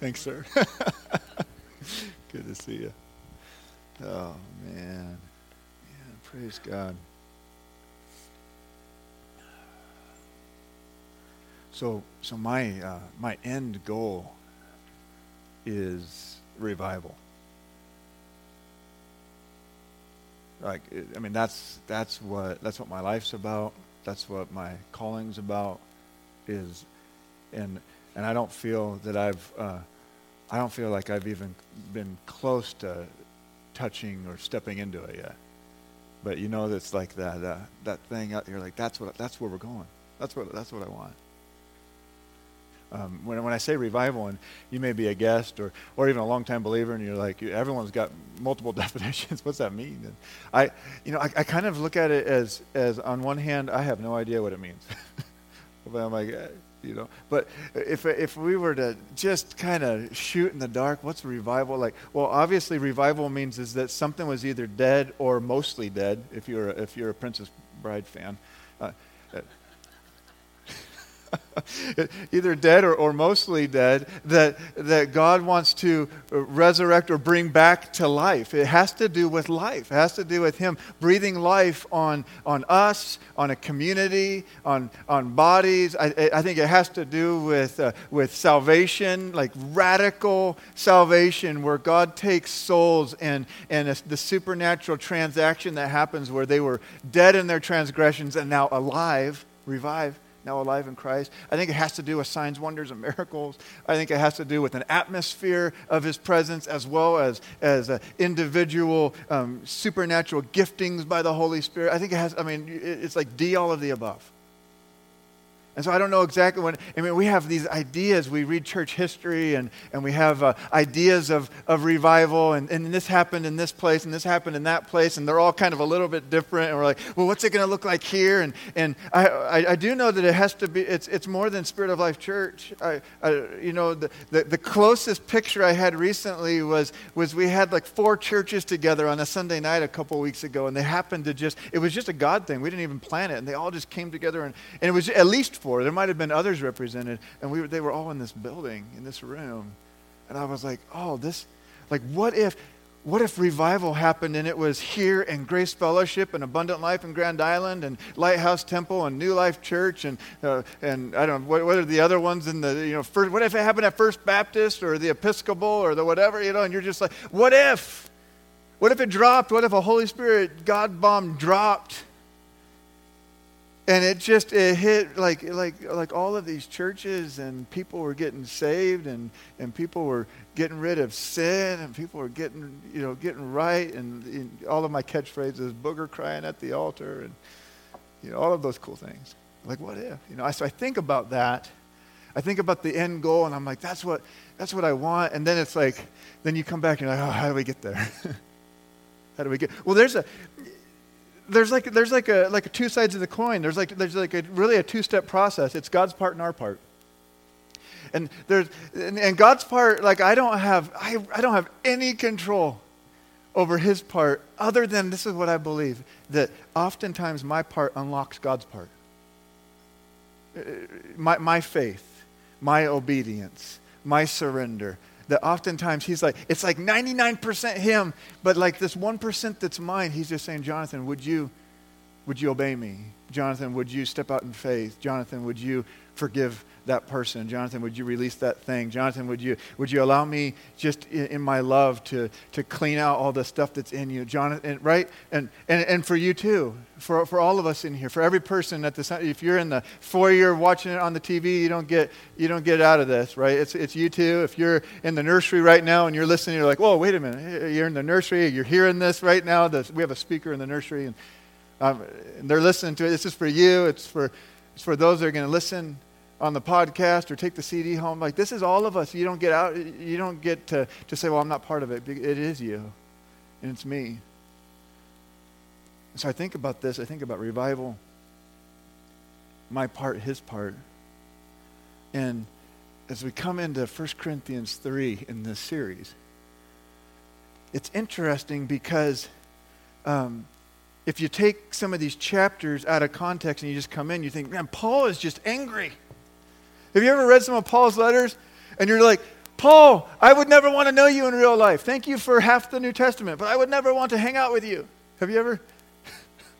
Thanks, sir. Good to see you. Oh, man. Yeah, praise God. So, so my, uh, my end goal is revival. Like, I mean, that's, that's, what, that's what my life's about. That's what my calling's about. Is, and, and I don't feel that I've, uh, I don't feel like I've even been close to touching or stepping into it yet. But you know, that's like that, uh, that thing out here, like, that's, what, that's where we're going. That's what, that's what I want. Um, when, when I say revival, and you may be a guest or, or even a longtime believer, and you're like, everyone's got multiple definitions. What's that mean? And I, you know, I, I kind of look at it as, as on one hand, I have no idea what it means. but I'm like, you know, but if, if we were to just kind of shoot in the dark, what's revival like? Well, obviously, revival means is that something was either dead or mostly dead. If you're a, if you're a Princess Bride fan. Uh, either dead or, or mostly dead, that, that God wants to resurrect or bring back to life. It has to do with life. It has to do with Him breathing life on, on us, on a community, on, on bodies. I, I think it has to do with, uh, with salvation, like radical salvation, where God takes souls and, and the supernatural transaction that happens where they were dead in their transgressions and now alive, revived now alive in Christ. I think it has to do with signs, wonders, and miracles. I think it has to do with an atmosphere of His presence as well as, as uh, individual um, supernatural giftings by the Holy Spirit. I think it has, I mean, it's like D, all of the above. And so I don't know exactly when, I mean, we have these ideas. We read church history and, and we have uh, ideas of, of revival, and, and this happened in this place, and this happened in that place, and they're all kind of a little bit different. And we're like, well, what's it going to look like here? And, and I, I, I, do know that it has to be, it's, it's more than Spirit of Life Church. I, I, you know, the, the, the closest picture I had recently was, was we had like four churches together on a Sunday night a couple weeks ago, and they happened to just, it was just a God thing. We didn't even plan it, and they all just came together, and, and it was at least for. There might have been others represented, and we were, they were all in this building, in this room. And I was like, oh, this, like, what if, what if revival happened and it was here in Grace Fellowship and Abundant Life in Grand Island and Lighthouse Temple and New Life Church and, uh, and I don't know, what, what, are the other ones in the, you know, first, what if it happened at First Baptist or the Episcopal or the whatever, you know, and you're just like, what if? What if it dropped? What if a Holy Spirit God bomb dropped? And it just it hit like like like all of these churches and people were getting saved and and people were getting rid of sin and people were getting you know getting right and, and all of my catchphrases booger crying at the altar and you know all of those cool things. Like what if you know? I, so I think about that. I think about the end goal and I'm like that's what that's what I want. And then it's like then you come back and you're like oh how do we get there? How do we get well there's a there's like there's like a like a two sides of the coin. There's like there's like a, really a two step process. It's God's part and our part. And there's and, and God's part like I don't have I, I don't have any control over his part other than this is what I believe that oftentimes my part unlocks God's part. Uh, my, my faith, my obedience, my surrender, that oftentimes he's like, it's like 99% him, but like this 1% that's mine, he's just saying, Jonathan, would you, would you obey me? Jonathan, would you step out in faith? Jonathan, would you forgive that person? Jonathan, would you release that thing? Jonathan, would you, would you allow me just in, in my love to, to clean out all the stuff that's in you? Jonathan, right? And, and, and for you too, for, for all of us in here, for every person at the if you're in the foyer watching it on the TV, you don't get, you don't get out of this, right? It's, it's you too. If you're in the nursery right now and you're listening, you're like, whoa, wait a minute. You're in the nursery, you're hearing this right now. we have a speaker in the nursery and, um, and they're listening to it. This is for you. It's for, it's for those that are going to listen on the podcast or take the CD home. Like, this is all of us. You don't get out, you don't get to, to say, well, I'm not part of it. It is you, and it's me. So I think about this. I think about revival, my part, his part. And as we come into 1 Corinthians 3 in this series, it's interesting because um, if you take some of these chapters out of context and you just come in, you think, man, Paul is just angry. Have you ever read some of Paul's letters? And you're like, Paul, I would never want to know you in real life. Thank you for half the New Testament, but I would never want to hang out with you. Have you ever?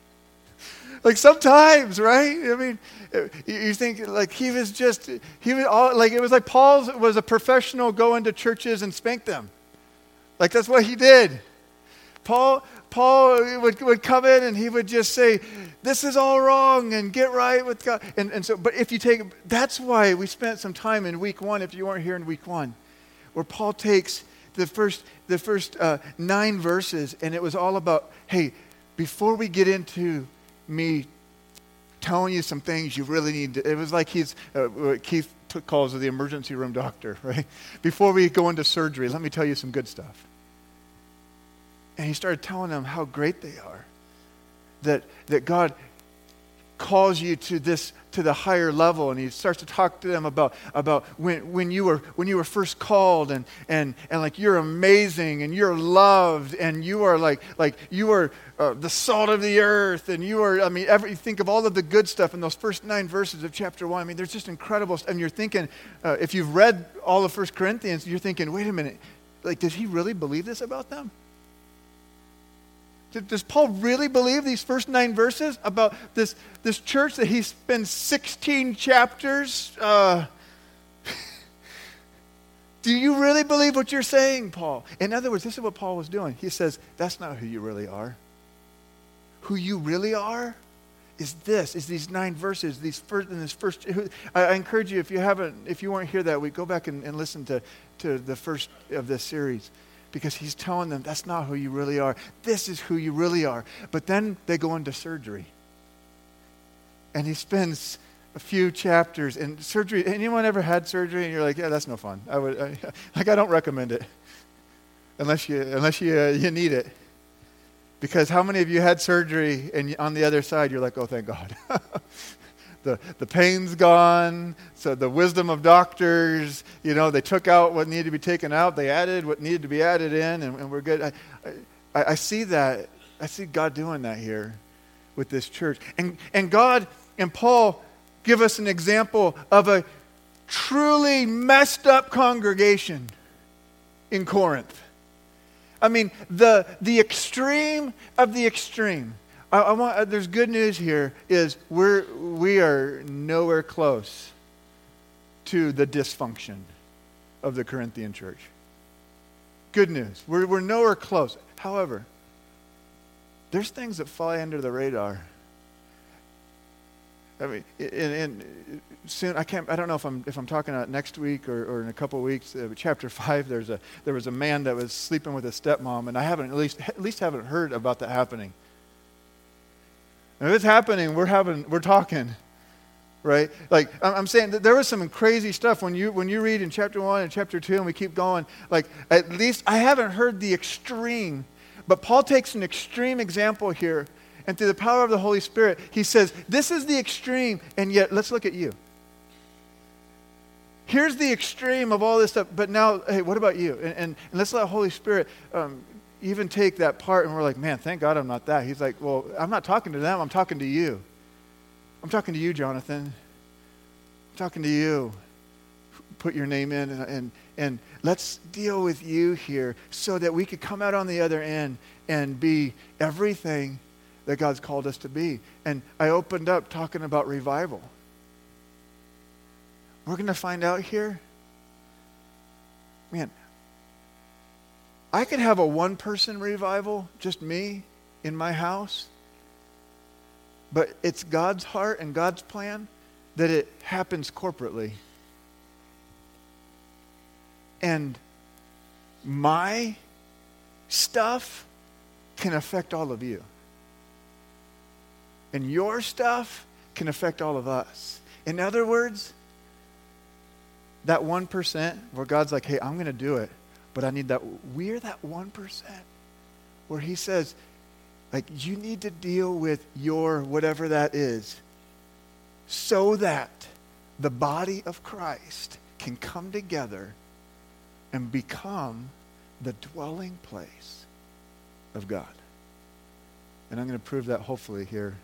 like sometimes, right? I mean, you think like he was just, he was all, like it was like Paul was a professional go into churches and spank them. Like that's what he did. Paul, Paul would, would come in and he would just say, This is all wrong and get right with God. And, and so, but if you take, that's why we spent some time in week one, if you weren't here in week one, where Paul takes the first, the first uh, nine verses and it was all about, hey, before we get into me telling you some things you really need to, it was like he's, uh, Keith calls the emergency room doctor, right? Before we go into surgery, let me tell you some good stuff. And he started telling them how great they are. That, that God calls you to this to the higher level and he starts to talk to them about, about when, when, you were, when you were first called and, and, and like you're amazing and you're loved and you are like, like you are uh, the salt of the earth and you are i mean every, think of all of the good stuff in those first nine verses of chapter one. I mean there's just incredible and you're thinking uh, if you've read all of first corinthians you're thinking wait a minute. Like does he really believe this about them does Paul really believe these first nine verses about this, this church that he spends 16 chapters? Uh, do you really believe what you're saying, Paul? In other words, this is what Paul was doing. He says, That's not who you really are. Who you really are is this, is these nine verses, these first, in this first, I, I encourage you, if you haven't, if you weren't here that week, go back and, and listen to, to the first of this series because he's telling them that's not who you really are. This is who you really are. But then they go into surgery. And he spends a few chapters in surgery. Anyone ever had surgery and you're like, yeah, that's no fun. I would, I, like, I don't recommend it unless you, unless you, uh, you need it. Because how many of you had surgery and on the other side you're like, oh, thank God. the, the pain's gone. So the wisdom of doctors, you know, they took out what needed to be taken out. They added what needed to be added in, and, and we're good. I, I, I see that. I see God doing that here with this church. And, and God and Paul give us an example of a truly messed up congregation in Corinth. I mean, the, the extreme of the extreme. I, I want, uh, there's good news here is we're, we are nowhere close to the dysfunction of the Corinthian church. Good news. We're, we're nowhere close. However, there's things that fly under the radar. I mean, and, soon I can't. I don't know if I'm if I'm talking about next week or, or in a couple of weeks. Uh, chapter five. There's a there was a man that was sleeping with his stepmom, and I haven't at least at least haven't heard about that happening. And if it's happening, we're having, we're talking, right? Like I'm saying there was some crazy stuff when you when you read in chapter one and chapter two, and we keep going. Like at least I haven't heard the extreme, but Paul takes an extreme example here, and through the power of the Holy Spirit, he says, "This is the extreme," and yet let's look at you. Here's the extreme of all this stuff, but now, hey, what about you? And, and, and let's let the Holy Spirit um, even take that part and we're like, man, thank God I'm not that. He's like, well, I'm not talking to them, I'm talking to you. I'm talking to you, Jonathan. I'm talking to you. Put your name in and, and, and let's deal with you here so that we could come out on the other end and be everything that God's called us to be. And I opened up talking about revival. We're going to find out here. Man, I could have a one person revival, just me in my house, but it's God's heart and God's plan that it happens corporately. And my stuff can affect all of you. And your stuff can affect all of us. In other words, that 1% where God's like, hey, I'm going to do it but I need that. We're that 1% where he says, like, you need to deal with your whatever that is so that the body of Christ can come together and become the dwelling place of God. And I'm going to prove that hopefully here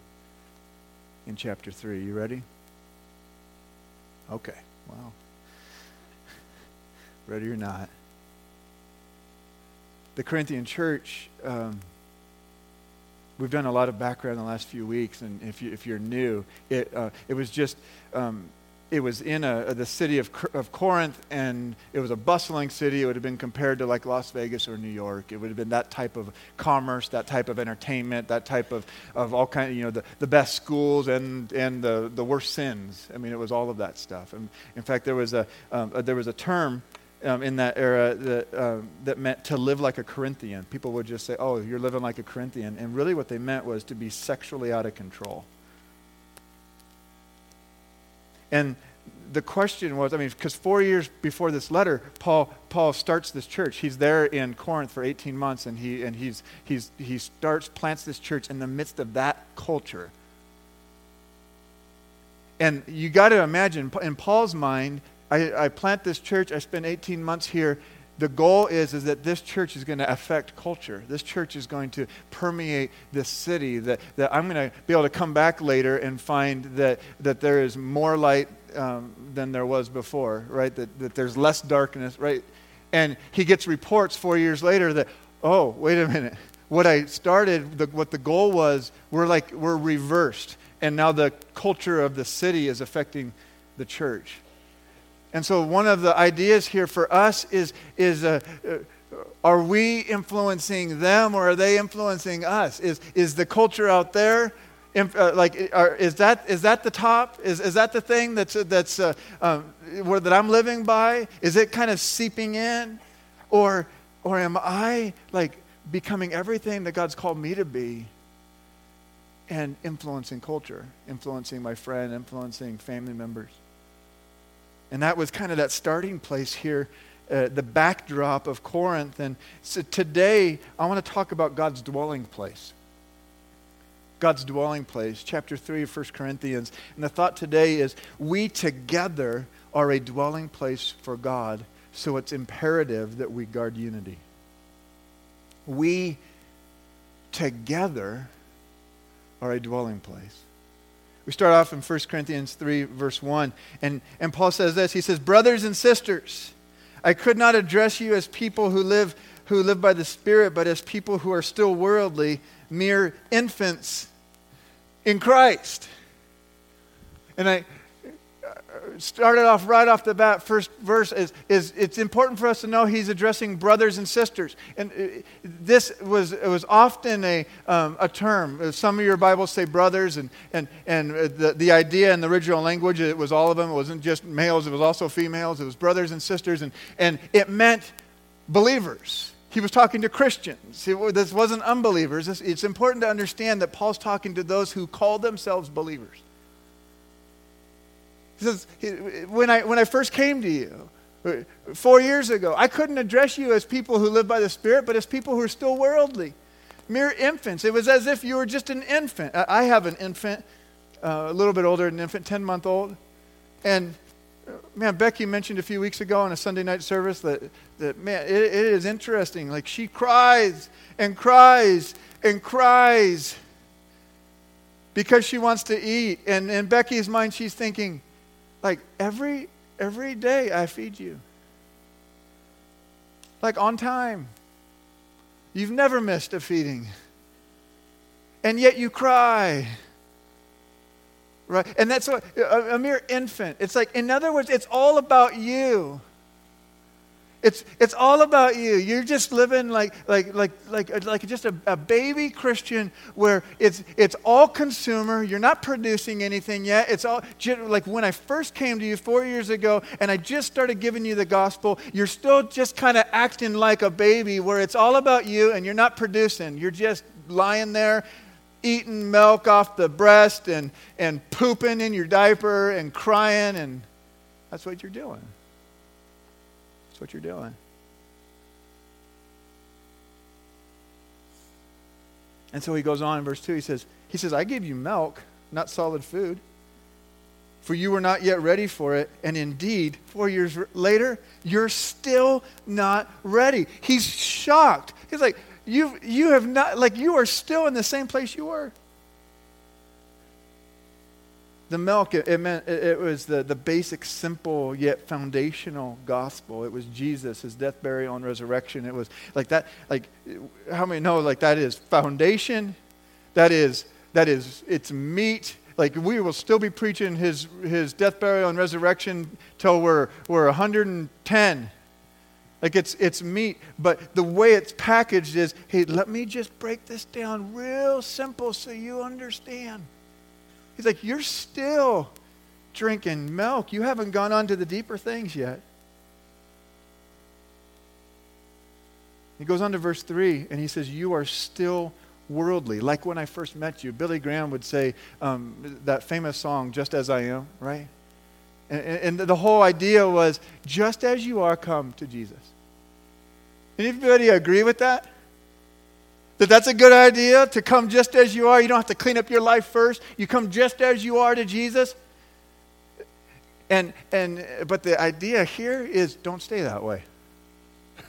in chapter 3. You ready? Okay. Wow. ready or not. The Corinthian church, um, we've done a lot of background in the last few weeks, and if, you, if you're new, it, uh, it was just um, it was in a, the city of, of Corinth, and it was a bustling city. It would have been compared to like Las Vegas or New York. It would have been that type of commerce, that type of entertainment, that type of, of all kind of, you know, the, the best schools and, and the, the worst sins. I mean, it was all of that stuff. And in fact, there was a, um, a there was a term um, in that era that, um, that meant to live like a Corinthian. People would just say, oh, you're living like a Corinthian. And really what they meant was to be sexually out of control. And the question was, I mean, because four years before this letter, Paul, Paul starts this church. He's there in Corinth for 18 months, and he, and he's, he's, he starts, plants this church in the midst of that culture. And you got to imagine, in Paul's mind, I, I plant this church, I spend 18 months here, the goal is, is that this church is going to affect culture. This church is going to permeate this city. That, that I'm going to be able to come back later and find that, that there is more light um, than there was before, right? That, that there's less darkness, right? And he gets reports four years later that, oh, wait a minute. What I started, the, what the goal was, we're like, we're reversed. And now the culture of the city is affecting the church. And so, one of the ideas here for us is, is uh, uh, are we influencing them or are they influencing us? Is, is the culture out there? Uh, like, are, is, that, is that the top? Is, is that the thing that's, that's, uh, um, where, that I'm living by? Is it kind of seeping in? Or, or am I like becoming everything that God's called me to be and influencing culture, influencing my friend, influencing family members? And that was kind of that starting place here, uh, the backdrop of Corinth. And so today, I want to talk about God's dwelling place. God's dwelling place, chapter 3 of 1 Corinthians. And the thought today is we together are a dwelling place for God, so it's imperative that we guard unity. We together are a dwelling place. We start off in 1 Corinthians 3, verse 1. And, and Paul says this He says, Brothers and sisters, I could not address you as people who live, who live by the Spirit, but as people who are still worldly, mere infants in Christ. And I, started off right off the bat, first verse is, is it's important for us to know he's addressing brothers and sisters. And uh, this was, it was often a, um, a term. Some of your Bibles say brothers, and, and, and uh, the, the idea in the original language, it was all of them. It wasn't just males, it was also females. It was brothers and sisters, and, and it meant believers. He was talking to Christians. This wasn't unbelievers. It's important to understand that Paul's talking to those who call themselves believers. He says, when I, when I first came to you, four years ago, I couldn't address you as people who live by the Spirit, but as people who are still worldly, mere infants. It was as if you were just an infant. I have an infant, uh, a little bit older than an infant, 10 month old. And uh, man, Becky mentioned a few weeks ago in a Sunday night service that, that man, it, it is interesting. Like she cries and cries and cries because she wants to eat. And in Becky's mind, she's thinking, like every every day I feed you. Like on time. You've never missed a feeding. And yet you cry. Right? And that's what a, a mere infant. It's like, in other words, it's all about you. It's, it's all about you. You're just living like, like, like, like, like just a, a baby Christian where it's, it's all consumer. You're not producing anything yet. It's all like when I first came to you four years ago and I just started giving you the gospel, you're still just kind of acting like a baby where it's all about you and you're not producing. You're just lying there eating milk off the breast and, and pooping in your diaper and crying, and that's what you're doing. That's what you're doing. And so he goes on in verse 2. He says, he says, I gave you milk, not solid food, for you were not yet ready for it. And indeed, four years later, you're still not ready. He's shocked. He's like, you you have not, like, you are still in the same place you were. The milk, it, it meant it, it, was the, the basic, simple, yet foundational gospel. It was Jesus, his death, burial, and resurrection. It was like that, like, how many know, like, that is foundation, that is, that is, it's meat. Like, we will still be preaching his, his death, burial, and resurrection till we're, we're 110. Like, it's, it's meat. But the way it's packaged is hey, let me just break this down real simple so you understand. He's like, You're still drinking milk. You haven't gone on to the deeper things yet. He goes on to verse 3 and he says, You are still worldly. Like when I first met you, Billy Graham would say um, that famous song, Just As I Am, right? And, and the whole idea was, Just as you are, come to Jesus. Anybody agree with that? That that's a good idea to come just as you are. You don't have to clean up your life first. You come just as you are to Jesus. And and but the idea here is don't stay that way.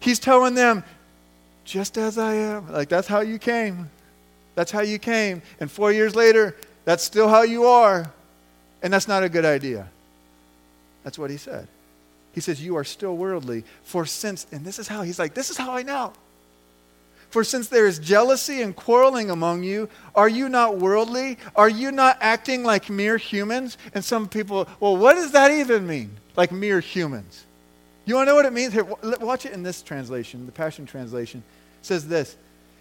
He's telling them just as I am. Like that's how you came. That's how you came. And 4 years later, that's still how you are. And that's not a good idea. That's what he said. He says, You are still worldly. For since, and this is how, he's like, This is how I know. For since there is jealousy and quarreling among you, are you not worldly? Are you not acting like mere humans? And some people, well, what does that even mean? Like mere humans. You want to know what it means? Here, watch it in this translation, the Passion Translation. It says this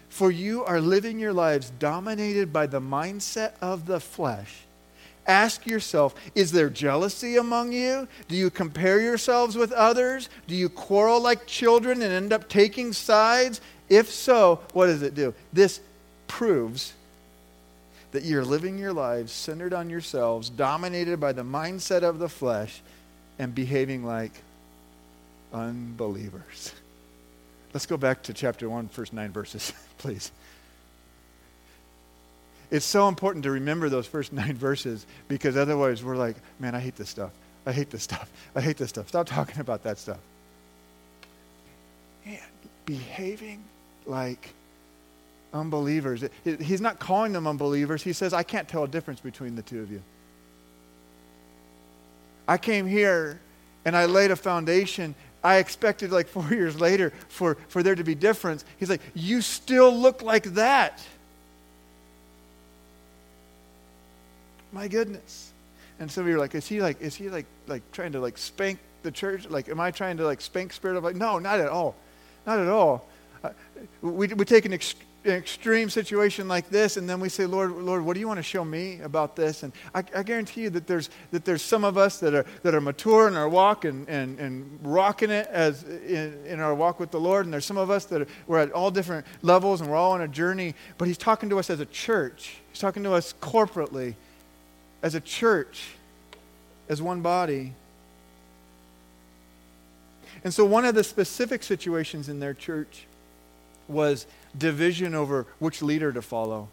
For you are living your lives dominated by the mindset of the flesh Ask yourself Is there jealousy among you? Do you compare yourselves with others? Do you quarrel like children and end up taking sides? If so, what does it do? This proves that you're living your lives centered on yourselves, dominated by the mindset of the flesh, and behaving like unbelievers. Let's go back to chapter 1, first nine verses, please. It's so important to remember those first nine verses because otherwise we're like, man, I hate this stuff. I hate this stuff. I hate this stuff. Stop talking about that stuff. Man, behaving like unbelievers. He's not calling them unbelievers. He says, I can't tell a difference between the two of you. I came here and I laid a foundation. I expected, like four years later, for, for there to be difference. He's like, You still look like that. My goodness. And some of you are like, is he like, is he like, like trying to like spank the church? Like, am I trying to like spank spirit of like, no, not at all. Not at all. Uh, we, we take an, ex- an, extreme situation like this and then we say, Lord, Lord, what do you want to show me about this? And I, I guarantee you that there's, that there's some of us that are, that are mature in our walk and, and, and rocking it as in, in our walk with the Lord. And there's some of us that are, we're at all different levels and we're all on a journey. But he's talking to us as a church. He's talking to us corporately as a church, as one body. And so, one of the specific situations in their church was division over which leader to follow.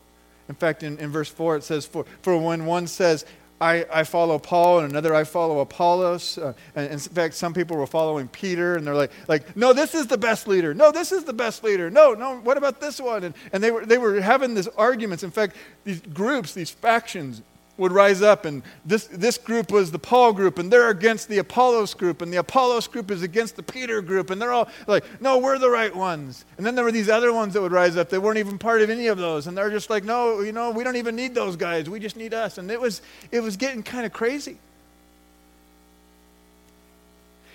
In fact, in, in verse 4, it says, For, for when one says, I, I follow Paul, and another I follow Apollos. Uh, and, in fact, some people were following Peter, and they're like, like, no, this is the best leader. No, this is the best leader. No, no, what about this one? And, and they, were, they were having these arguments. In fact, these groups, these factions, would rise up, and this, this group was the Paul group, and they're against the Apollos group, and the Apollos group is against the Peter group, and they're all like, no, we're the right ones. And then there were these other ones that would rise up. They weren't even part of any of those, and they're just like, no, you know, we don't even need those guys. We just need us. And it was, it was getting kind of crazy.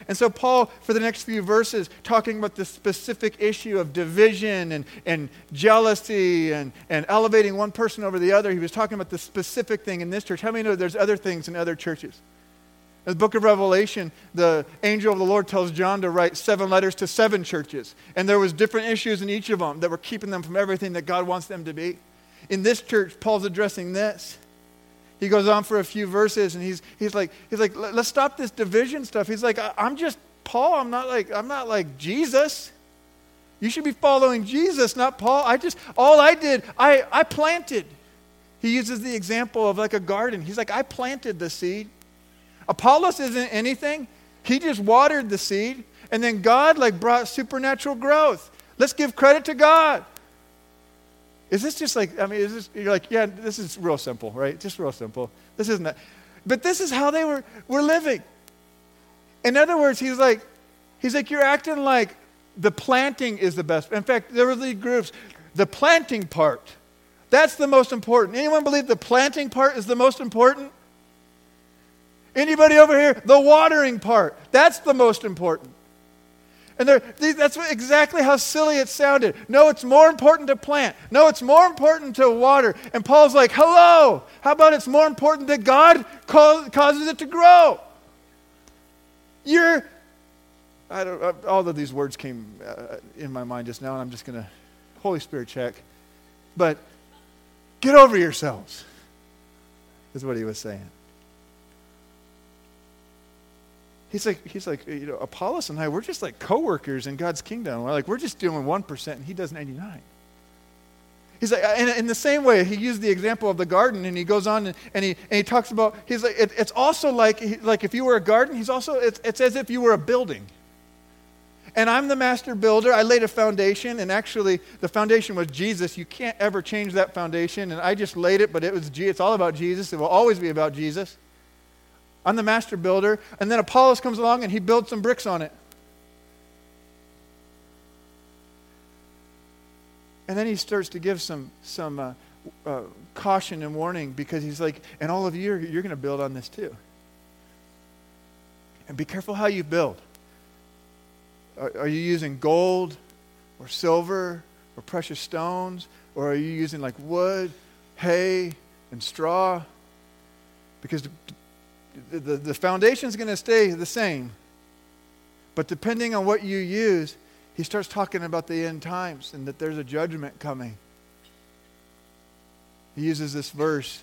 And so, Paul, for the next few verses, talking about the specific issue of division and, and jealousy and, and elevating one person over the other, he was talking about the specific thing in this church. How many know there's other things in other churches? In the book of Revelation, the angel of the Lord tells John to write seven letters to seven churches. And there was different issues in each of them that were keeping them from everything that God wants them to be. In this church, Paul's addressing this he goes on for a few verses and he's, he's like, he's like let's stop this division stuff. He's like, I'm just Paul. I'm not like, I'm not like Jesus. You should be following Jesus, not Paul. I just, all I did, I, I planted. He uses the example of like a garden. He's like, I planted the seed. Apollos isn't anything. He just watered the seed. And then God like brought supernatural growth. Let's give credit to God. Is this just like, I mean, is this, you're like, yeah, this is real simple, right? Just real simple. This isn't that. But this is how they were, were living. In other words, he's like, he's like, you're acting like the planting is the best. In fact, there were these groups, the planting part, that's the most important. Anyone believe the planting part is the most important? Anybody over here? The watering part, that's the most important. And that's exactly how silly it sounded. No, it's more important to plant. No, it's more important to water. And Paul's like, hello, how about it's more important that God causes it to grow? You're, I don't, uh, all of these words came uh, in my mind just now, and I'm just going to, Holy Spirit check. But get over yourselves, is what he was saying. He's like, he's like, you know, Apollos and I, we're just like co-workers in God's kingdom. We're like, we're just doing 1% and he does 99. He's like, in, in the same way, he used the example of the garden and he goes on and, and he, and he talks about, he's like, it, it's also like, like if you were a garden, he's also, it's, it's as if you were a building. And I'm the master builder. I laid a foundation, and actually, the foundation was Jesus. You can't ever change that foundation. And I just laid it, but it was it's all about Jesus. It will always be about Jesus. I'm the master builder. And then Apollos comes along and he builds some bricks on it. And then he starts to give some, some uh, uh, caution and warning because he's like, and all of you, you're going to build on this too. And be careful how you build. Are, are you using gold or silver or precious stones? Or are you using like wood, hay, and straw? Because the, the, is going to stay the same. But depending on what you use, he starts talking about the end times and that there's a judgment coming. He uses this verse.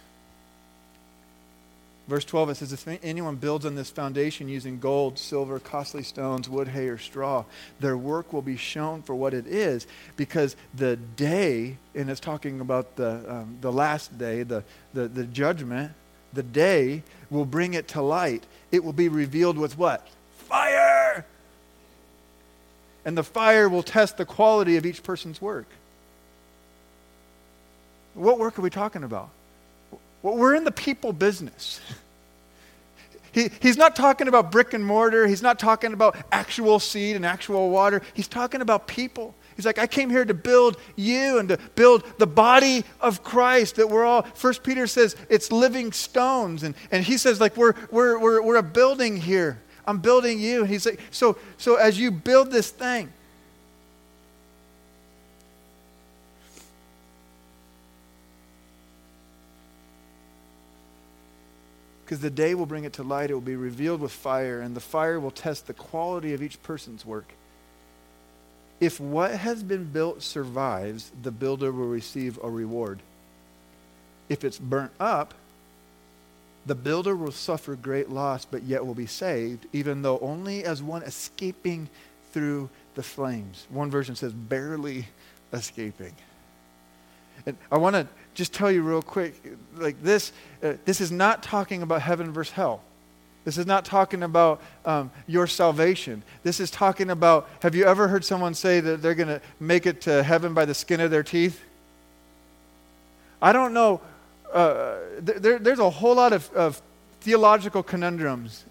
Verse 12, it says, If anyone builds on this foundation using gold, silver, costly stones, wood, hay, or straw, their work will be shown for what it is, because the day, and it's talking about the, um, the last day, the, the, the judgment, the day will bring it to light. It will be revealed with what? Fire! And the fire will test the quality of each person's work. What work are we talking about? Well, we're in the people business. He, he's not talking about brick and mortar. He's not talking about actual seed and actual water. He's talking about people. He's like, I came here to build you and to build the body of Christ that we're all, First Peter says it's living stones. And, and he says, like, we're, we're, we're, we're a building here. I'm building you. And he's like, so, so as you build this thing, because the day will bring it to light. It will be revealed with fire, and the fire will test the quality of each person's work. If what has been built survives, the builder will receive a reward. If it's burnt up, the builder will suffer great loss, but yet will be saved, even though only as one escaping through the flames. One version says, barely escaping. And I want to just tell you real quick like this, uh, this is not talking about heaven versus hell. This is not talking about um, your salvation. This is talking about have you ever heard someone say that they're going to make it to heaven by the skin of their teeth? I don't know. Uh, there, there's a whole lot of, of theological conundrums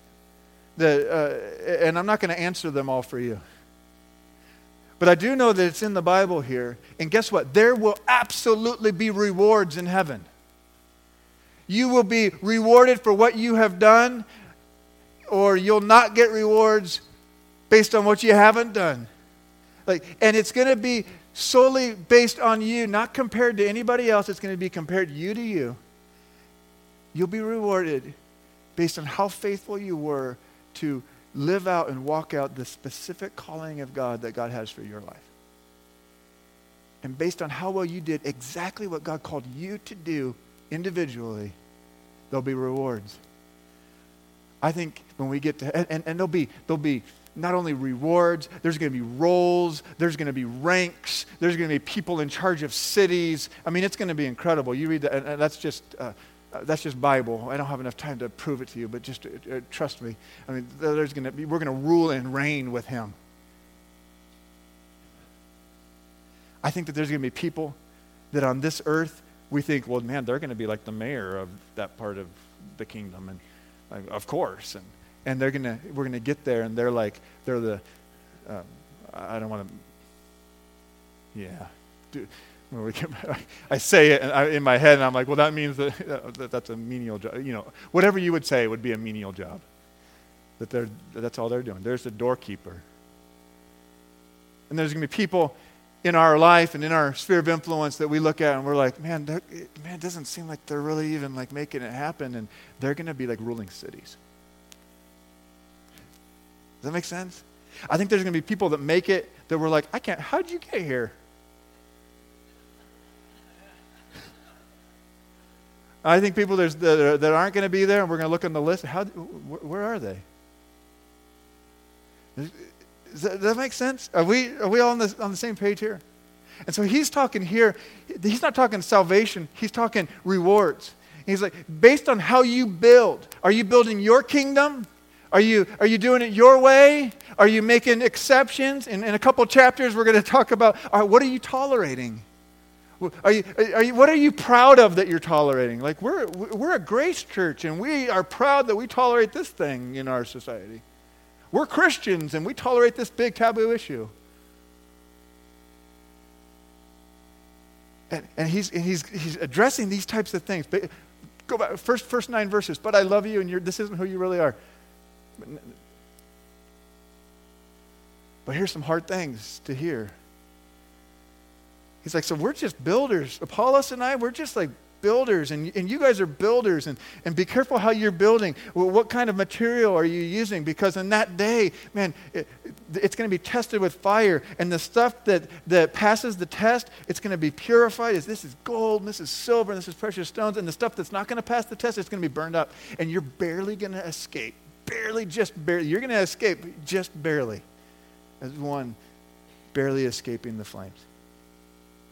that, uh, and I'm not going to answer them all for you. But I do know that it's in the Bible here. And guess what? There will absolutely be rewards in heaven. You will be rewarded for what you have done or you'll not get rewards based on what you haven't done. Like, and it's going to be solely based on you, not compared to anybody else. It's going to be compared you to you. You'll be rewarded based on how faithful you were to live out and walk out the specific calling of God that God has for your life. And based on how well you did exactly what God called you to do individually, there'll be rewards. I think when we get to, and, and, and there'll, be, there'll be not only rewards, there's going to be roles, there's going to be ranks, there's going to be people in charge of cities. I mean, it's going to be incredible. You read that, and that's just, uh, uh, that's just Bible. I don't have enough time to prove it to you, but just uh, uh trust me. I mean, there's going to be, we're going to rule and reign with Him. I think that there's going to be people that on this earth we think, well, man, they're going to be like the mayor of that part of the kingdom, and like, of course, and and they're gonna we're gonna get there, and they're like they're the um, I don't want to. Yeah, Dude, I say it in my head, and I'm like, well, that means that, that that's a menial job. You know, whatever you would say would be a menial job. That they're that's all they're doing. There's the doorkeeper. And there's going to be people in our life and in our sphere of influence that we look at and we're like, man, man, it doesn't seem like they're really even like making it happen, and they're going to be like ruling cities. Does that make sense? I think there's going to be people that make it that we're like, I can't. How'd you get here? I think people that, are, that aren't going to be there, and we're going to look on the list. How? Where are they? Does that, does that make sense? Are we, are we all on the, on the same page here? And so he's talking here, he's not talking salvation, he's talking rewards. He's like, based on how you build, are you building your kingdom? Are you, are you doing it your way? Are you making exceptions? In, in a couple chapters, we're going to talk about all right, what are you tolerating? Are you, are you, what are you proud of that you're tolerating? Like, we're, we're a grace church, and we are proud that we tolerate this thing in our society. We're Christians and we tolerate this big taboo issue. And, and, he's, and he's, he's addressing these types of things. But go back, first, first nine verses. But I love you and this isn't who you really are. But, but here's some hard things to hear. He's like, so we're just builders. Apollos and I, we're just like builders, and, and you guys are builders, and, and be careful how you're building. What kind of material are you using? Because in that day, man, it, it's going to be tested with fire, and the stuff that, that passes the test, it's going to be purified. As this is gold, and this is silver, and this is precious stones, and the stuff that's not going to pass the test, it's going to be burned up, and you're barely going to escape. Barely, just barely. You're going to escape just barely, as one barely escaping the flames.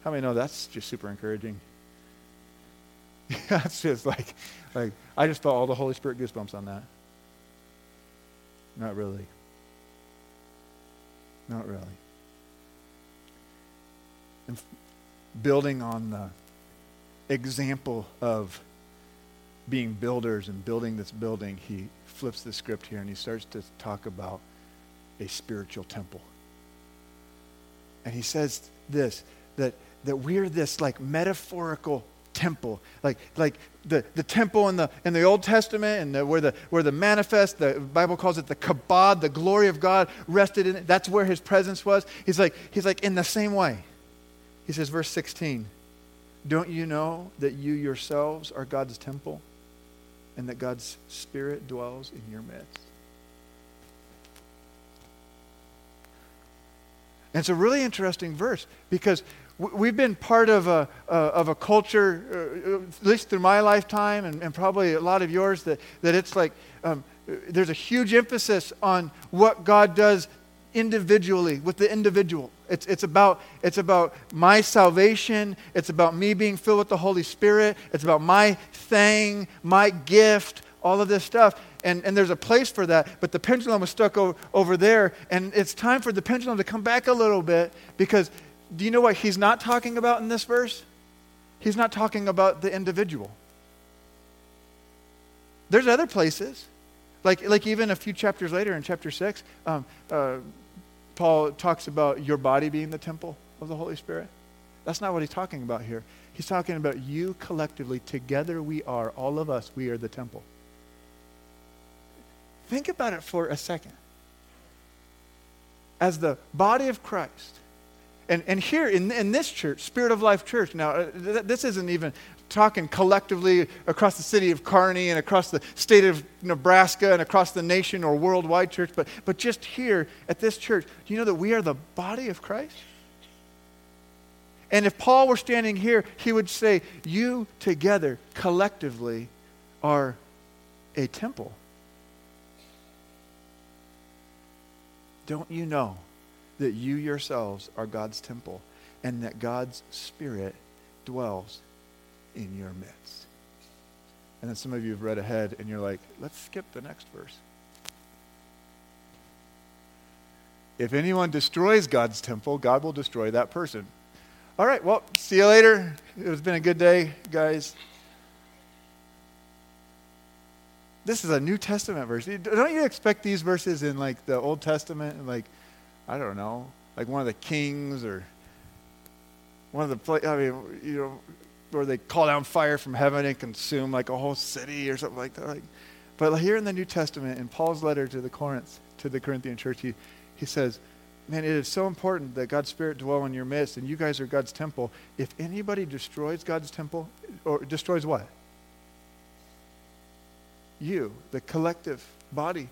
How many know that's just super encouraging? That's just like, like I just felt all the Holy Spirit goosebumps on that. Not really. Not really. And building on the example of being builders and building this building, he flips the script here and he starts to talk about a spiritual temple. And he says this that, that we're this like metaphorical temple. Like, like the, the temple in the, in the Old Testament and the, where, the, where the manifest, the Bible calls it the kabod, the glory of God rested in it. That's where his presence was. He's like, he's like, in the same way. He says, verse 16, don't you know that you yourselves are God's temple and that God's Spirit dwells in your midst? And it's a really interesting verse because We've been part of a, uh, of a culture, uh, at least through my lifetime and, and, probably a lot of yours, that, that it's like um, there's a huge emphasis on what God does individually with the individual. It's, it's, about, it's about my salvation. It's about me being filled with the Holy Spirit. It's about my thing, my gift, all of this stuff. And, and there's a place for that, but the pendulum was stuck over, over there. And it's time for the pendulum to come back a little bit because do you know what he's not talking about in this verse? He's not talking about the individual. There's other places. Like, like even a few chapters later in chapter 6, um, uh, Paul talks about your body being the temple of the Holy Spirit. That's not what he's talking about here. He's talking about you collectively. Together we are, all of us, we are the temple. Think about it for a second. As the body of Christ, and, and here in, in this church, Spirit of Life Church, now, uh, th- this isn't even talking collectively across the city of Kearney and across the state of Nebraska and across the nation or worldwide church, but, but just here at this church, do you know that we are the body of Christ? And if Paul were standing here, he would say, You together, collectively, are a temple. Don't you know that you yourselves are God's temple and that God's Spirit dwells in your midst. And then some of you have read ahead and you're like, let's skip the next verse. If anyone destroys God's temple, God will destroy that person. All right, well, see you later. It's been a good day, guys. This is a New Testament verse. Don't you expect these verses in like the Old Testament, and like I don't know, like one of the kings or one of the I mean, you know, where they call down fire from heaven and consume like a whole city or something like that. Like, but here in the New Testament, in Paul's letter to the Corinth, to the Corinthian church, he, he says, Man, it is so important that God's Spirit dwell in your midst, and you guys are God's temple. If anybody destroys God's temple, or destroys what? You, the collective body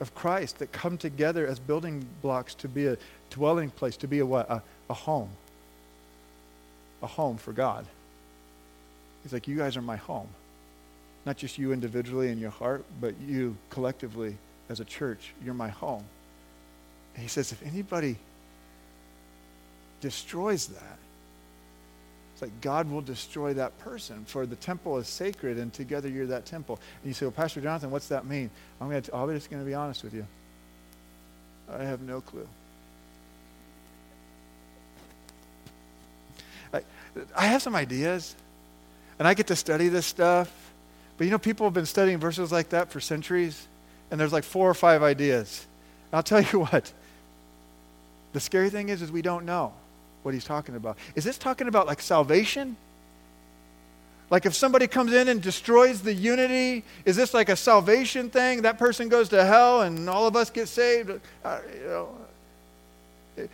of Christ that come together as building blocks to be a dwelling place, to be a what? A, a home. A home for God. He's like, You guys are my home. Not just you individually in your heart, but you collectively as a church, you're my home. And he says, if anybody destroys that, it's like God will destroy that person, for the temple is sacred, and together you're that temple. And you say, Well, Pastor Jonathan, what's that mean? I'm, gonna I'm just going to be honest with you. I have no clue. I, I have some ideas, and I get to study this stuff. But you know, people have been studying verses like that for centuries, and there's like four or five ideas. And I'll tell you what, the scary thing is, is we don't know what he's talking about. Is this talking about like salvation? Like if somebody comes in and destroys the unity, is this like a salvation thing? That person goes to hell and all of us get saved? Uh, you know,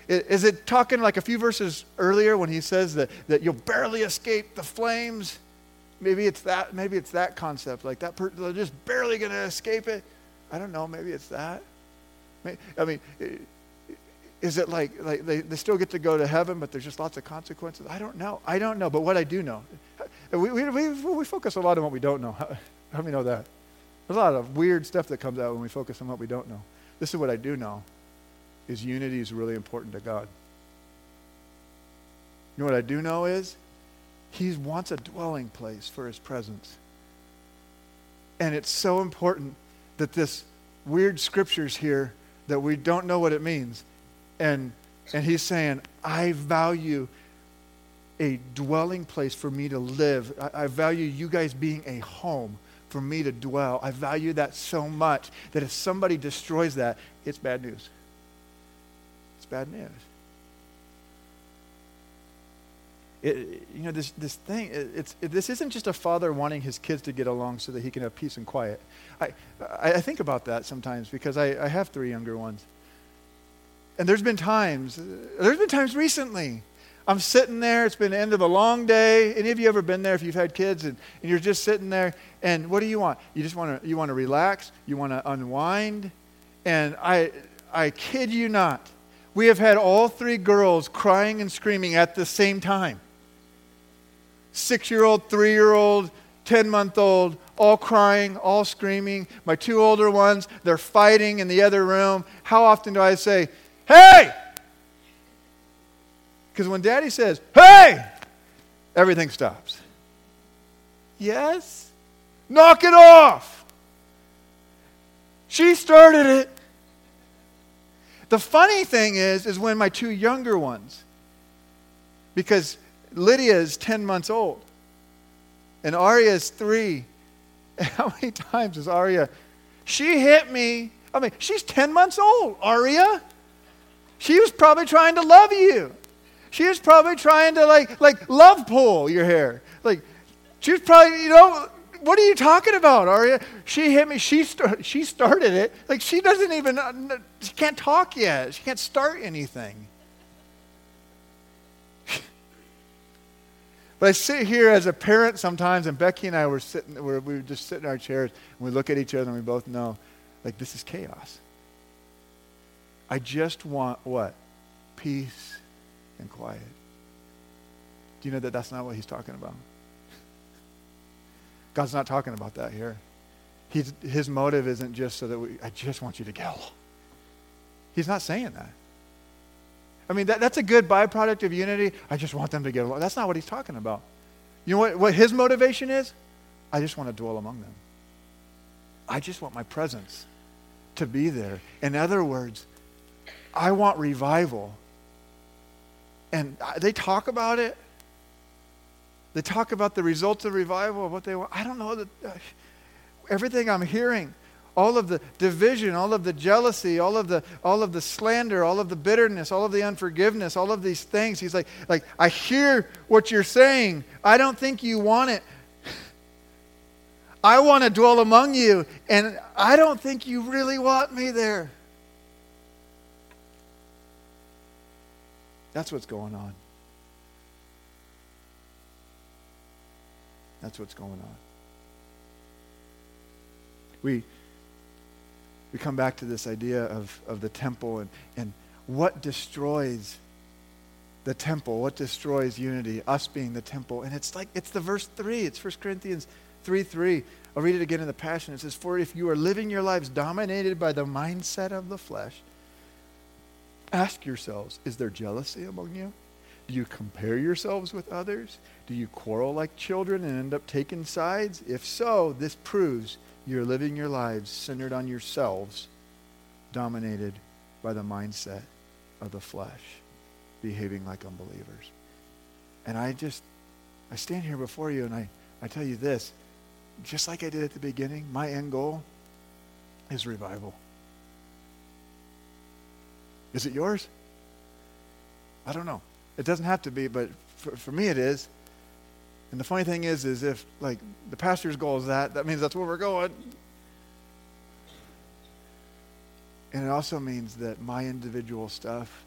is it talking like a few verses earlier when he says that, that you'll barely escape the flames? Maybe it's that. Maybe it's that concept. Like that person, they're just barely going to escape it. I don't know. Maybe it's that. I mean, is it like, like they, they still get to go to heaven, but there's just lots of consequences? I don't know. I don't know. But what I do know, uh, we, we, we, we focus a lot on what we don't know. How, how many know that? There's a lot of weird stuff that comes out when we focus on what we don't know. This is what I do know, is unity is really important to God. You know what I do know is he wants a dwelling place for his presence. And it's so important that this weird scriptures here that we don't know what it means and, and he's saying, I value a dwelling place for me to live. I, I value you guys being a home for me to dwell. I value that so much that if somebody destroys that, it's bad news. It's bad news. It, you know, this, this thing, it, it's, it, this isn't just a father wanting his kids to get along so that he can have peace and quiet. I, I, I think about that sometimes because I, I have three younger ones. And there's been times, there's been times recently. I'm sitting there, it's been the end of a long day. Any of you ever been there if you've had kids and, and you're just sitting there and what do you want? You just want to you want to relax, you want to unwind. And I I kid you not, we have had all three girls crying and screaming at the same time. Six year old, three year old, 10 month old, all crying, all screaming. My two older ones, they're fighting in the other room. How often do I say, Hey! Because when daddy says, Hey! Everything stops. Yes? Knock it off! She started it. The funny thing is, is when my two younger ones, because Lydia is 10 months old and Aria is three. How many times is Aria? She hit me. I mean, she's 10 months old, Aria. She was probably trying to love you. She was probably trying to like like love pull your hair. Like she was probably, you know, what are you talking about, Aria? She hit me. She start, she started it. Like she doesn't even uh, she can't talk yet. She can't start anything. but I sit here as a parent sometimes, and Becky and I were sitting, we were just sitting in our chairs, and we look at each other, and we both know, like this is chaos. I just want what? Peace and quiet. Do you know that that's not what he's talking about? God's not talking about that here. He's, his motive isn't just so that we, I just want you to get along. He's not saying that. I mean, that, that's a good byproduct of unity. I just want them to get along. That's not what he's talking about. You know what, what his motivation is? I just want to dwell among them. I just want my presence to be there. In other words, I want revival and they talk about it. They talk about the results of revival, what they want. I don't know that uh, everything I'm hearing, all of the division, all of the jealousy, all of the all of the slander, all of the bitterness, all of the unforgiveness, all of these things. He's like, like I hear what you're saying. I don't think you want it. I want to dwell among you, and I don't think you really want me there. That's what's going on. That's what's going on. We, we come back to this idea of, of the temple and, and what destroys the temple, what destroys unity, us being the temple. And it's like, it's the verse 3. It's 1 Corinthians 3 3. I'll read it again in the Passion. It says, For if you are living your lives dominated by the mindset of the flesh, ask yourselves, is there jealousy among you? Do you compare yourselves with others? Do you quarrel like children and end up taking sides? If so, this proves you're living your lives centered on yourselves, dominated by the mindset of the flesh, behaving like unbelievers. And I just, I stand here before you and I, I tell you this, just like I did at the beginning, my end goal is revival. Is it yours? I don't know. It doesn't have to be, but for, for me it is. And the funny thing is, is if like the pastor's goal is that, that means that's where we're going. And it also means that my individual stuff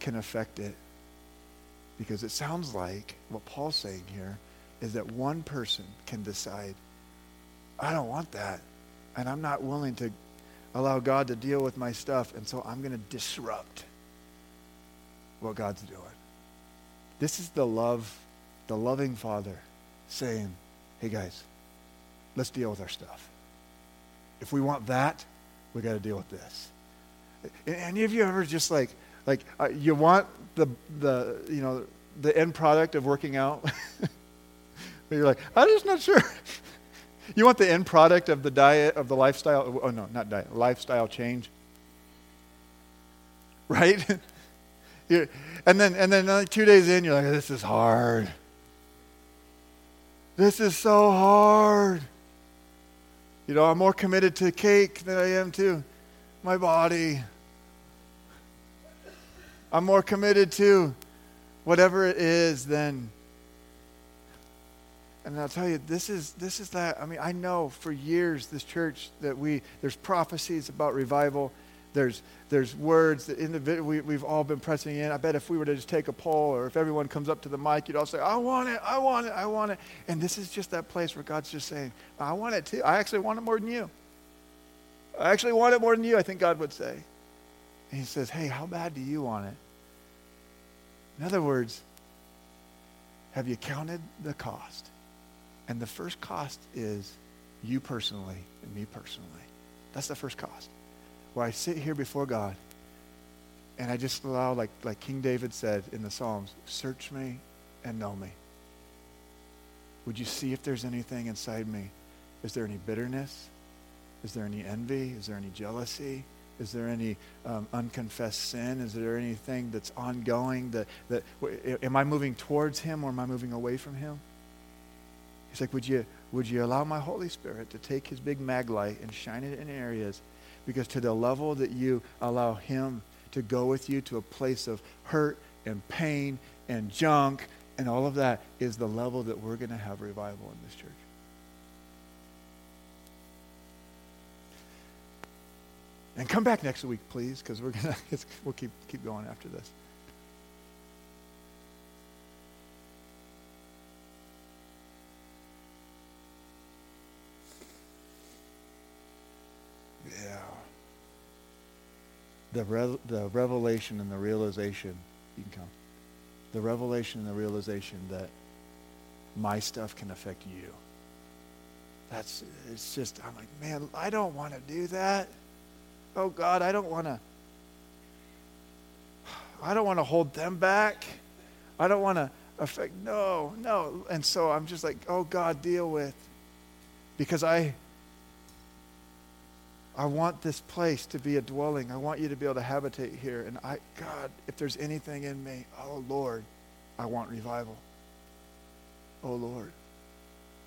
can affect it. Because it sounds like what Paul's saying here is that one person can decide, I don't want that. And I'm not willing to allow God to deal with my stuff. And so I'm going to disrupt what God's doing. This is the love, the loving Father saying, hey guys, let's deal with our stuff. If we want that, we got to deal with this. Any of you ever just like, like uh, you want the, the, you know, the end product of working out? but you're like, I'm just not sure. You want the end product of the diet, of the lifestyle, oh no, not diet, lifestyle change. Right? And then, and then like two days in, you're like, this is hard. This is so hard. You know, I'm more committed to cake than I am to my body. I'm more committed to whatever it is than and I'll tell you, this is this is that. I mean, I know for years this church that we there's prophecies about revival, there's, there's words that individual, we, we've all been pressing in. I bet if we were to just take a poll or if everyone comes up to the mic, you'd all say, I want it, I want it, I want it. And this is just that place where God's just saying, I want it too. I actually want it more than you. I actually want it more than you, I think God would say. And he says, Hey, how bad do you want it? In other words, have you counted the cost? And the first cost is you personally and me personally. That's the first cost where I sit here before God and I just allow, like, like King David said in the Psalms, search me and know me. Would you see if there's anything inside me? Is there any bitterness? Is there any envy? Is there any jealousy? Is there any um, unconfessed sin? Is there anything that's ongoing? That, that am I moving towards Him or am I moving away from Him? He's like, would you, would you allow my Holy Spirit to take His big mag light and shine it in areas because to the level that you allow Him to go with you to a place of hurt and pain and junk and all of that is the level that we're going to have revival in this church. And come back next week, please, because we're gonna we'll keep keep going after this. The, re- the revelation and the realization, you can come, the revelation and the realization that my stuff can affect you. That's, it's just, I'm like, man, I don't want to do that. Oh God, I don't want to, I don't want to hold them back. I don't want to affect, no, no. And so I'm just like, oh God, deal with, because I, I want this place to be a dwelling. I want you to be able to habitate here. And I, God, if there's anything in me, oh Lord, I want revival. Oh Lord.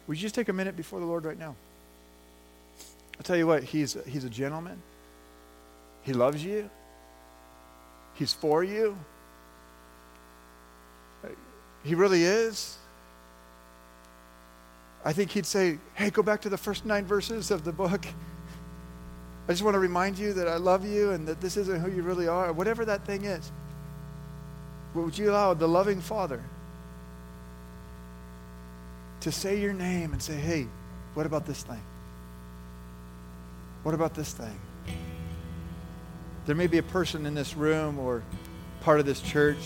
Would you just take a minute before the Lord right now? I'll tell you what, he's, he's a gentleman. He loves you. He's for you. He really is. I think he'd say, hey, go back to the first nine verses of the book. I just want to remind you that I love you and that this isn't who you really are, whatever that thing is. Would you allow the loving Father to say your name and say, hey, what about this thing? What about this thing? There may be a person in this room or part of this church.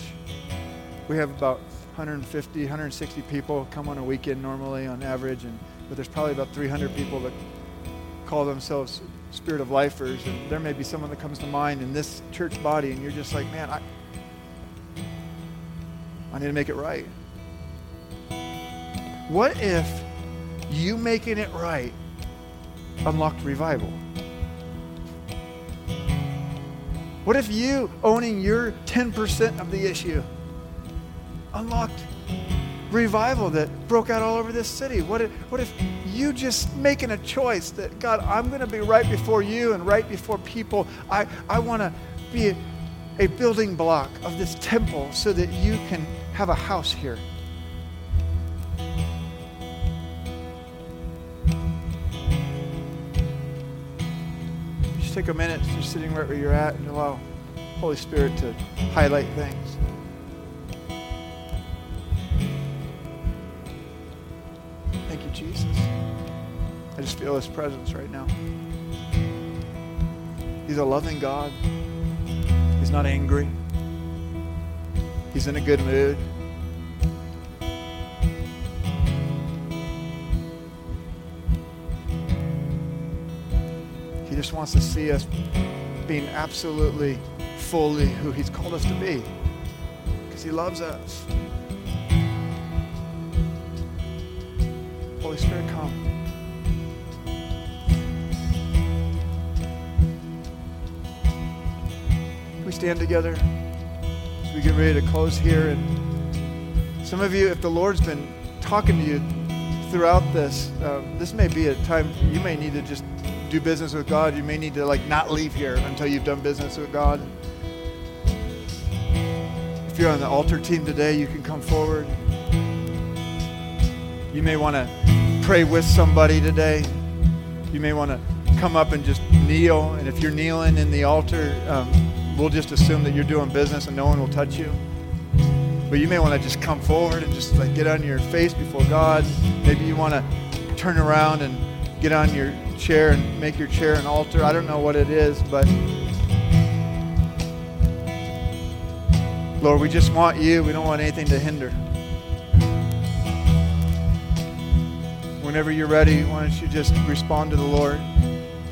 We have about 150, 160 people come on a weekend normally on average, and but there's probably about 300 people that call themselves spirit of lifers, and there may be someone that comes to mind in this church body, and you're just like, man, I, I need to make it right. What if you making it right unlocked revival? What if you owning your 10% of the issue unlocked revival that broke out all over this city? What if, what if you just making a choice that, God, I'm going to be right before you and right before people? I, I want to be a, a building block of this temple so that you can have a house here. Just take a minute, just sitting right where you're at, and allow Holy Spirit to highlight things. I just feel his presence right now. He's a loving God. He's not angry. He's in a good mood. He just wants to see us being absolutely fully who he's called us to be because he loves us. Holy Spirit, come. Stand together as we get ready to close here. And some of you, if the Lord's been talking to you throughout this, uh, this may be a time you may need to just do business with God. You may need to like not leave here until you've done business with God. If you're on the altar team today, you can come forward. You may want to pray with somebody today. You may want to come up and just kneel. And if you're kneeling in the altar, um, we'll just assume that you're doing business and no one will touch you. But you may want to just come forward and just like get on your face before God. Maybe you want to turn around and get on your chair and make your chair an altar. I don't know what it is, but Lord, we just want you. We don't want anything to hinder. whenever you're ready, why don't you just respond to the Lord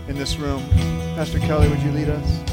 in this room? Pastor Kelly, would you lead us?